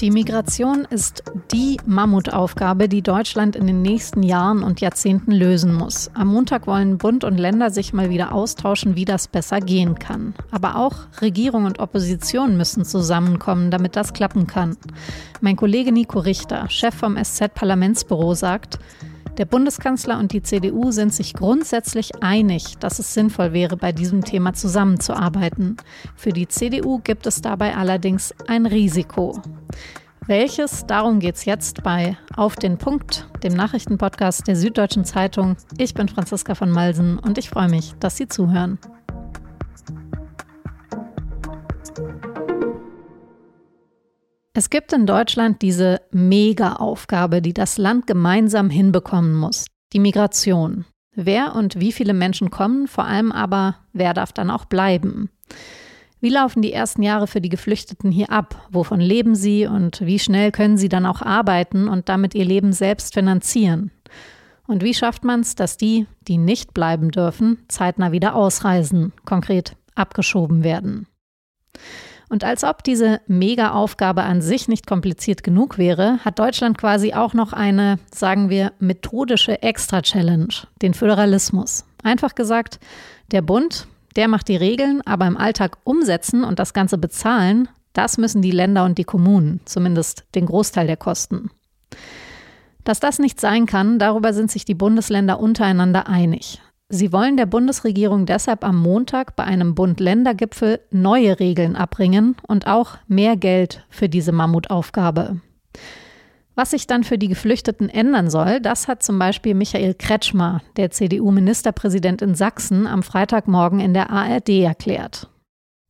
Die Migration ist die Mammutaufgabe, die Deutschland in den nächsten Jahren und Jahrzehnten lösen muss. Am Montag wollen Bund und Länder sich mal wieder austauschen, wie das besser gehen kann. Aber auch Regierung und Opposition müssen zusammenkommen, damit das klappen kann. Mein Kollege Nico Richter, Chef vom SZ-Parlamentsbüro, sagt, der Bundeskanzler und die CDU sind sich grundsätzlich einig, dass es sinnvoll wäre, bei diesem Thema zusammenzuarbeiten. Für die CDU gibt es dabei allerdings ein Risiko. Welches? Darum geht es jetzt bei Auf den Punkt, dem Nachrichtenpodcast der Süddeutschen Zeitung. Ich bin Franziska von Malsen und ich freue mich, dass Sie zuhören. Es gibt in Deutschland diese Mega-Aufgabe, die das Land gemeinsam hinbekommen muss, die Migration. Wer und wie viele Menschen kommen, vor allem aber, wer darf dann auch bleiben? Wie laufen die ersten Jahre für die Geflüchteten hier ab? Wovon leben sie und wie schnell können sie dann auch arbeiten und damit ihr Leben selbst finanzieren? Und wie schafft man es, dass die, die nicht bleiben dürfen, zeitnah wieder ausreisen, konkret abgeschoben werden? Und als ob diese Mega-Aufgabe an sich nicht kompliziert genug wäre, hat Deutschland quasi auch noch eine, sagen wir, methodische Extra-Challenge, den Föderalismus. Einfach gesagt, der Bund, der macht die Regeln, aber im Alltag umsetzen und das Ganze bezahlen, das müssen die Länder und die Kommunen, zumindest den Großteil der Kosten. Dass das nicht sein kann, darüber sind sich die Bundesländer untereinander einig. Sie wollen der Bundesregierung deshalb am Montag bei einem Bund-Länder-Gipfel neue Regeln abbringen und auch mehr Geld für diese Mammutaufgabe. Was sich dann für die Geflüchteten ändern soll, das hat zum Beispiel Michael Kretschmer, der CDU-Ministerpräsident in Sachsen, am Freitagmorgen in der ARD erklärt.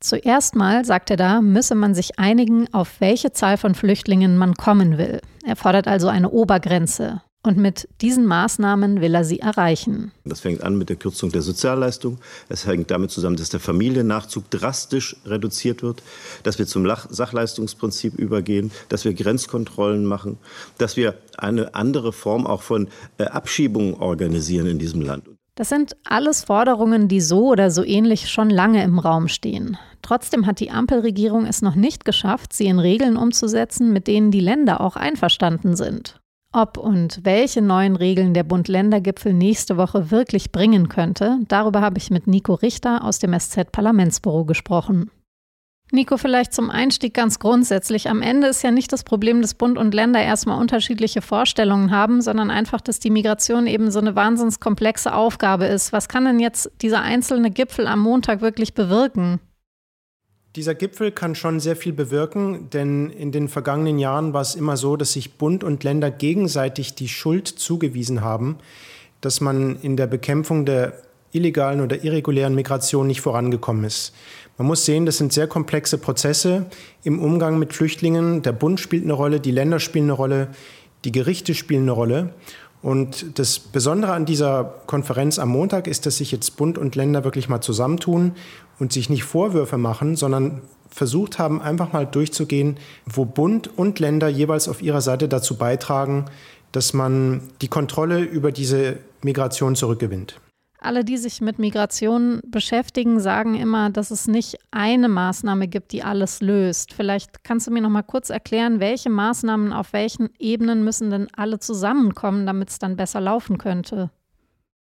Zuerst mal, sagt er da, müsse man sich einigen, auf welche Zahl von Flüchtlingen man kommen will. Er fordert also eine Obergrenze. Und mit diesen Maßnahmen will er sie erreichen. Das fängt an mit der Kürzung der Sozialleistung. Es hängt damit zusammen, dass der Familiennachzug drastisch reduziert wird, dass wir zum Sachleistungsprinzip übergehen, dass wir Grenzkontrollen machen, dass wir eine andere Form auch von äh, Abschiebungen organisieren in diesem Land. Das sind alles Forderungen, die so oder so ähnlich schon lange im Raum stehen. Trotzdem hat die Ampelregierung es noch nicht geschafft, sie in Regeln umzusetzen, mit denen die Länder auch einverstanden sind. Ob und welche neuen Regeln der Bund-Länder-Gipfel nächste Woche wirklich bringen könnte, darüber habe ich mit Nico Richter aus dem SZ-Parlamentsbüro gesprochen. Nico, vielleicht zum Einstieg ganz grundsätzlich. Am Ende ist ja nicht das Problem, dass Bund und Länder erstmal unterschiedliche Vorstellungen haben, sondern einfach, dass die Migration eben so eine wahnsinns komplexe Aufgabe ist. Was kann denn jetzt dieser einzelne Gipfel am Montag wirklich bewirken? Dieser Gipfel kann schon sehr viel bewirken, denn in den vergangenen Jahren war es immer so, dass sich Bund und Länder gegenseitig die Schuld zugewiesen haben, dass man in der Bekämpfung der illegalen oder irregulären Migration nicht vorangekommen ist. Man muss sehen, das sind sehr komplexe Prozesse im Umgang mit Flüchtlingen. Der Bund spielt eine Rolle, die Länder spielen eine Rolle, die Gerichte spielen eine Rolle. Und das Besondere an dieser Konferenz am Montag ist, dass sich jetzt Bund und Länder wirklich mal zusammentun und sich nicht Vorwürfe machen, sondern versucht haben, einfach mal durchzugehen, wo Bund und Länder jeweils auf ihrer Seite dazu beitragen, dass man die Kontrolle über diese Migration zurückgewinnt. Alle, die sich mit Migration beschäftigen, sagen immer, dass es nicht eine Maßnahme gibt, die alles löst. Vielleicht kannst du mir noch mal kurz erklären, welche Maßnahmen auf welchen Ebenen müssen denn alle zusammenkommen, damit es dann besser laufen könnte?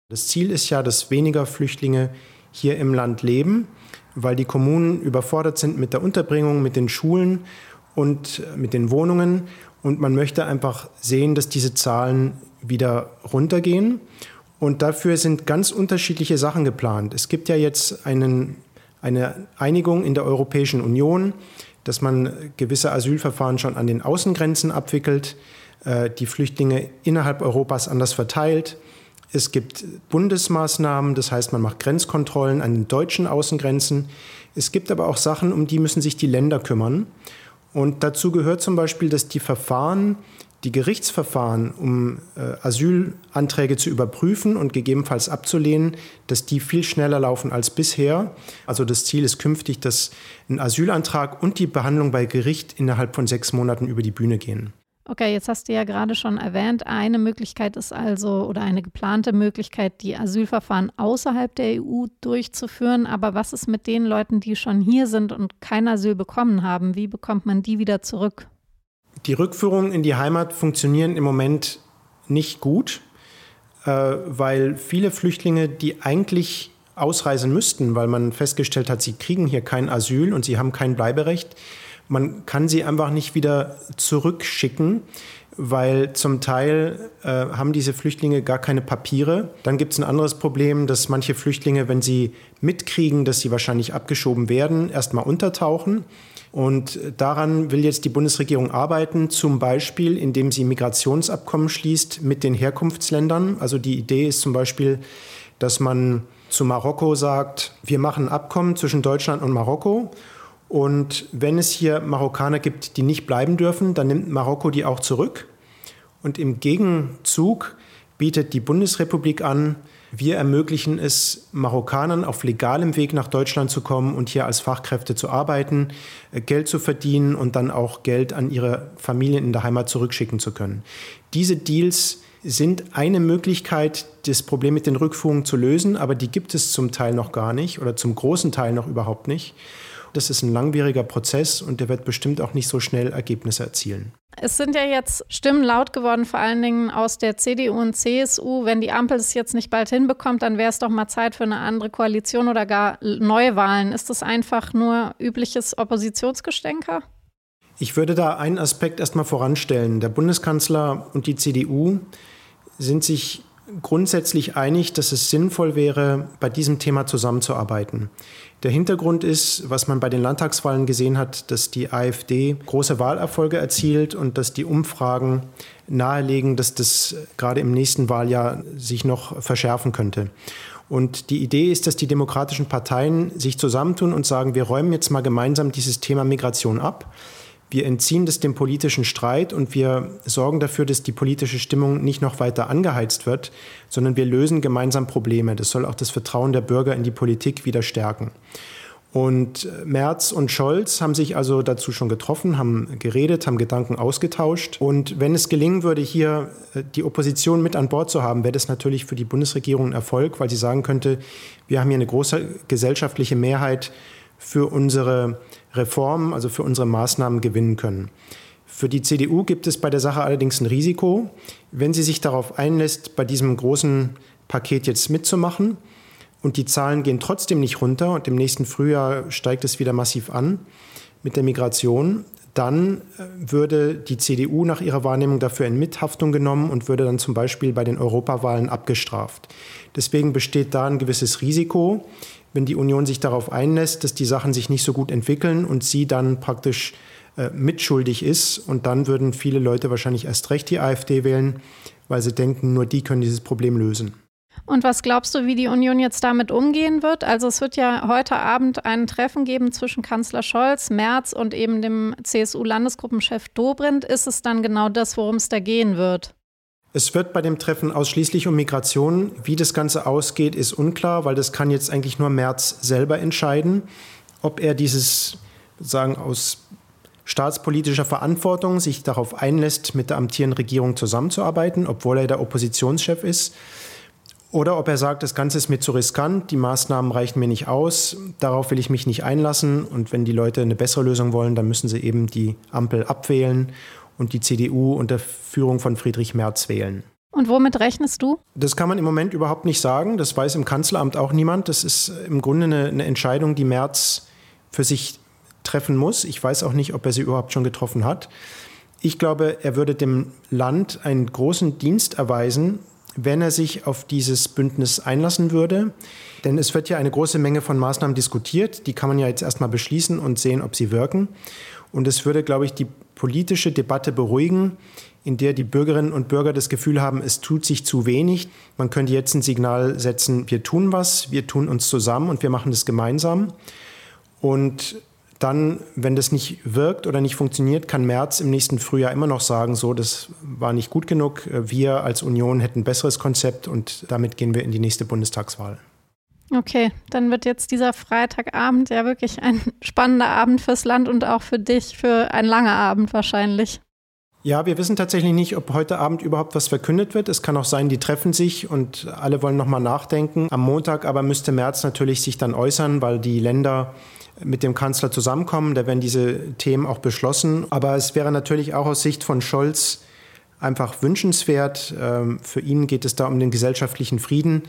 Das Ziel ist ja, dass weniger Flüchtlinge hier im Land leben, weil die Kommunen überfordert sind mit der Unterbringung, mit den Schulen und mit den Wohnungen. Und man möchte einfach sehen, dass diese Zahlen wieder runtergehen. Und dafür sind ganz unterschiedliche Sachen geplant. Es gibt ja jetzt einen, eine Einigung in der Europäischen Union, dass man gewisse Asylverfahren schon an den Außengrenzen abwickelt, äh, die Flüchtlinge innerhalb Europas anders verteilt. Es gibt Bundesmaßnahmen, das heißt, man macht Grenzkontrollen an den deutschen Außengrenzen. Es gibt aber auch Sachen, um die müssen sich die Länder kümmern. Und dazu gehört zum Beispiel, dass die Verfahren die Gerichtsverfahren, um äh, Asylanträge zu überprüfen und gegebenenfalls abzulehnen, dass die viel schneller laufen als bisher. Also das Ziel ist künftig, dass ein Asylantrag und die Behandlung bei Gericht innerhalb von sechs Monaten über die Bühne gehen. Okay, jetzt hast du ja gerade schon erwähnt, eine Möglichkeit ist also oder eine geplante Möglichkeit, die Asylverfahren außerhalb der EU durchzuführen. Aber was ist mit den Leuten, die schon hier sind und kein Asyl bekommen haben? Wie bekommt man die wieder zurück? Die Rückführungen in die Heimat funktionieren im Moment nicht gut, äh, weil viele Flüchtlinge, die eigentlich ausreisen müssten, weil man festgestellt hat, sie kriegen hier kein Asyl und sie haben kein Bleiberecht, man kann sie einfach nicht wieder zurückschicken, weil zum Teil äh, haben diese Flüchtlinge gar keine Papiere. Dann gibt es ein anderes Problem, dass manche Flüchtlinge, wenn sie mitkriegen, dass sie wahrscheinlich abgeschoben werden, erstmal untertauchen. Und daran will jetzt die Bundesregierung arbeiten, zum Beispiel indem sie Migrationsabkommen schließt mit den Herkunftsländern. Also die Idee ist zum Beispiel, dass man zu Marokko sagt, wir machen ein Abkommen zwischen Deutschland und Marokko und wenn es hier Marokkaner gibt, die nicht bleiben dürfen, dann nimmt Marokko die auch zurück. Und im Gegenzug bietet die Bundesrepublik an, wir ermöglichen es Marokkanern auf legalem Weg nach Deutschland zu kommen und hier als Fachkräfte zu arbeiten, äh, Geld zu verdienen und dann auch Geld an ihre Familien in der Heimat zurückschicken zu können. Diese Deals sind eine Möglichkeit, das Problem mit den Rückführungen zu lösen, aber die gibt es zum Teil noch gar nicht oder zum großen Teil noch überhaupt nicht. Das ist ein langwieriger Prozess und der wird bestimmt auch nicht so schnell Ergebnisse erzielen. Es sind ja jetzt Stimmen laut geworden, vor allen Dingen aus der CDU und CSU. Wenn die Ampel es jetzt nicht bald hinbekommt, dann wäre es doch mal Zeit für eine andere Koalition oder gar Neuwahlen. Ist das einfach nur übliches Oppositionsgestänker? Ich würde da einen Aspekt erstmal voranstellen. Der Bundeskanzler und die CDU sind sich grundsätzlich einig, dass es sinnvoll wäre, bei diesem Thema zusammenzuarbeiten. Der Hintergrund ist, was man bei den Landtagswahlen gesehen hat, dass die AfD große Wahlerfolge erzielt und dass die Umfragen nahelegen, dass das gerade im nächsten Wahljahr sich noch verschärfen könnte. Und die Idee ist, dass die demokratischen Parteien sich zusammentun und sagen, wir räumen jetzt mal gemeinsam dieses Thema Migration ab. Wir entziehen das dem politischen Streit und wir sorgen dafür, dass die politische Stimmung nicht noch weiter angeheizt wird, sondern wir lösen gemeinsam Probleme. Das soll auch das Vertrauen der Bürger in die Politik wieder stärken. Und Merz und Scholz haben sich also dazu schon getroffen, haben geredet, haben Gedanken ausgetauscht. Und wenn es gelingen würde, hier äh, die Opposition mit an Bord zu haben, wäre das natürlich für die Bundesregierung ein Erfolg, weil sie sagen könnte, wir haben hier eine große gesellschaftliche Mehrheit für unsere Reformen, also für unsere Maßnahmen gewinnen können. Für die CDU gibt es bei der Sache allerdings ein Risiko, wenn sie sich darauf einlässt, bei diesem großen Paket jetzt mitzumachen und die Zahlen gehen trotzdem nicht runter und im nächsten Frühjahr steigt es wieder massiv an mit der Migration, dann äh, würde die CDU nach ihrer Wahrnehmung dafür in Mithaftung genommen und würde dann zum Beispiel bei den Europawahlen abgestraft. Deswegen besteht da ein gewisses Risiko, wenn die Union sich darauf einlässt, dass die Sachen sich nicht so gut entwickeln und sie dann praktisch äh, mitschuldig ist. Und dann würden viele Leute wahrscheinlich erst recht die AfD wählen, weil sie denken, nur die können dieses Problem lösen. Und was glaubst du, wie die Union jetzt damit umgehen wird? Also es wird ja heute Abend ein Treffen geben zwischen Kanzler Scholz, Merz und eben dem CSU-Landesgruppenchef Dobrindt. Ist es dann genau das, worum es da gehen wird? Es wird bei dem Treffen ausschließlich um Migration. Wie das Ganze ausgeht, ist unklar, weil das kann jetzt eigentlich nur Merz selber entscheiden, ob er dieses, sagen, aus staatspolitischer Verantwortung sich darauf einlässt, mit der amtierenden Regierung zusammenzuarbeiten, obwohl er der Oppositionschef ist. Oder ob er sagt, das Ganze ist mir zu riskant, die Maßnahmen reichen mir nicht aus, darauf will ich mich nicht einlassen und wenn die Leute eine bessere Lösung wollen, dann müssen sie eben die Ampel abwählen und die CDU unter Führung von Friedrich Merz wählen. Und womit rechnest du? Das kann man im Moment überhaupt nicht sagen. Das weiß im Kanzleramt auch niemand. Das ist im Grunde eine, eine Entscheidung, die Merz für sich treffen muss. Ich weiß auch nicht, ob er sie überhaupt schon getroffen hat. Ich glaube, er würde dem Land einen großen Dienst erweisen, wenn er sich auf dieses Bündnis einlassen würde. Denn es wird ja eine große Menge von Maßnahmen diskutiert. Die kann man ja jetzt erstmal beschließen und sehen, ob sie wirken. Und es würde, glaube ich, die politische Debatte beruhigen, in der die Bürgerinnen und Bürger das Gefühl haben, es tut sich zu wenig. Man könnte jetzt ein Signal setzen, wir tun was, wir tun uns zusammen und wir machen das gemeinsam. Und dann, wenn das nicht wirkt oder nicht funktioniert, kann Merz im nächsten Frühjahr immer noch sagen, so, das war nicht gut genug. Wir als Union hätten ein besseres Konzept und damit gehen wir in die nächste Bundestagswahl. Okay, dann wird jetzt dieser Freitagabend ja wirklich ein spannender Abend fürs Land und auch für dich, für ein langer Abend wahrscheinlich. Ja, wir wissen tatsächlich nicht, ob heute Abend überhaupt was verkündet wird. Es kann auch sein, die treffen sich und alle wollen nochmal nachdenken. Am Montag aber müsste März natürlich sich dann äußern, weil die Länder mit dem Kanzler zusammenkommen. Da werden diese Themen auch beschlossen. Aber es wäre natürlich auch aus Sicht von Scholz einfach wünschenswert. Ähm, für ihn geht es da um den gesellschaftlichen Frieden.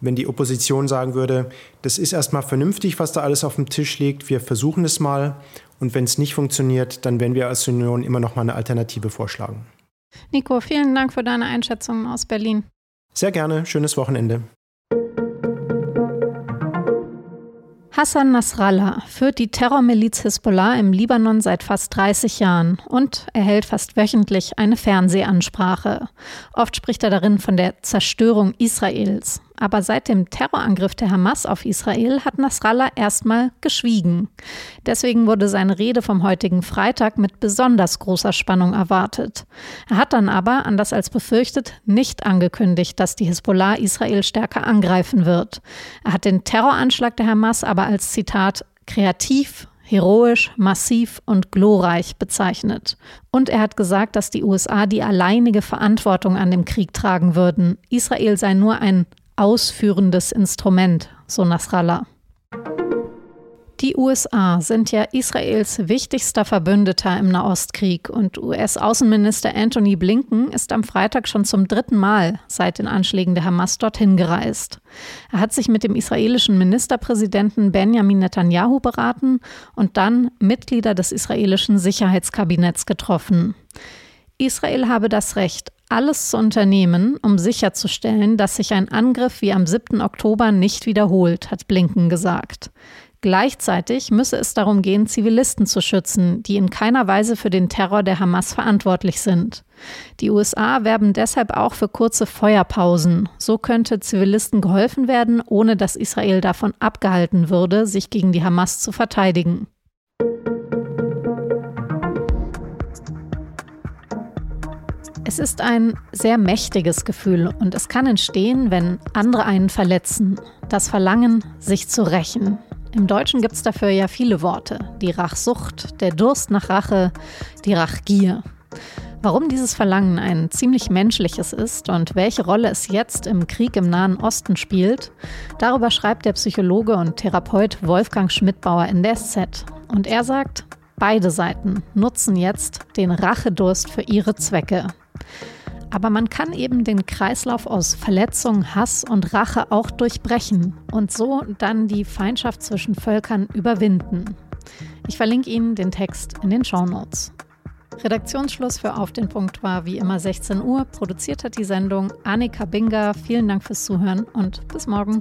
Wenn die Opposition sagen würde, das ist erstmal vernünftig, was da alles auf dem Tisch liegt, wir versuchen es mal. Und wenn es nicht funktioniert, dann werden wir als Union immer noch mal eine Alternative vorschlagen. Nico, vielen Dank für deine Einschätzungen aus Berlin. Sehr gerne. Schönes Wochenende. Hassan Nasrallah führt die Terrormiliz Hisbollah im Libanon seit fast 30 Jahren und erhält fast wöchentlich eine Fernsehansprache. Oft spricht er darin von der Zerstörung Israels. Aber seit dem Terrorangriff der Hamas auf Israel hat Nasrallah erstmal geschwiegen. Deswegen wurde seine Rede vom heutigen Freitag mit besonders großer Spannung erwartet. Er hat dann aber, anders als befürchtet, nicht angekündigt, dass die Hisbollah Israel stärker angreifen wird. Er hat den Terroranschlag der Hamas aber als Zitat kreativ, heroisch, massiv und glorreich bezeichnet. Und er hat gesagt, dass die USA die alleinige Verantwortung an dem Krieg tragen würden. Israel sei nur ein ausführendes Instrument, so Nasrallah. Die USA sind ja Israels wichtigster Verbündeter im Nahostkrieg und US-Außenminister Anthony Blinken ist am Freitag schon zum dritten Mal seit den Anschlägen der Hamas dorthin gereist. Er hat sich mit dem israelischen Ministerpräsidenten Benjamin Netanyahu beraten und dann Mitglieder des israelischen Sicherheitskabinetts getroffen. Israel habe das Recht, alles zu unternehmen, um sicherzustellen, dass sich ein Angriff wie am 7. Oktober nicht wiederholt, hat Blinken gesagt. Gleichzeitig müsse es darum gehen, Zivilisten zu schützen, die in keiner Weise für den Terror der Hamas verantwortlich sind. Die USA werben deshalb auch für kurze Feuerpausen. So könnte Zivilisten geholfen werden, ohne dass Israel davon abgehalten würde, sich gegen die Hamas zu verteidigen. Es ist ein sehr mächtiges Gefühl und es kann entstehen, wenn andere einen verletzen. Das Verlangen, sich zu rächen. Im Deutschen gibt es dafür ja viele Worte. Die Rachsucht, der Durst nach Rache, die Rachgier. Warum dieses Verlangen ein ziemlich menschliches ist und welche Rolle es jetzt im Krieg im Nahen Osten spielt, darüber schreibt der Psychologe und Therapeut Wolfgang Schmidbauer in der SZ. Und er sagt, beide Seiten nutzen jetzt den Rachedurst für ihre Zwecke. Aber man kann eben den Kreislauf aus Verletzung, Hass und Rache auch durchbrechen und so dann die Feindschaft zwischen Völkern überwinden. Ich verlinke Ihnen den Text in den Show Notes. Redaktionsschluss für Auf den Punkt war wie immer 16 Uhr. Produziert hat die Sendung Annika Binger. Vielen Dank fürs Zuhören und bis morgen.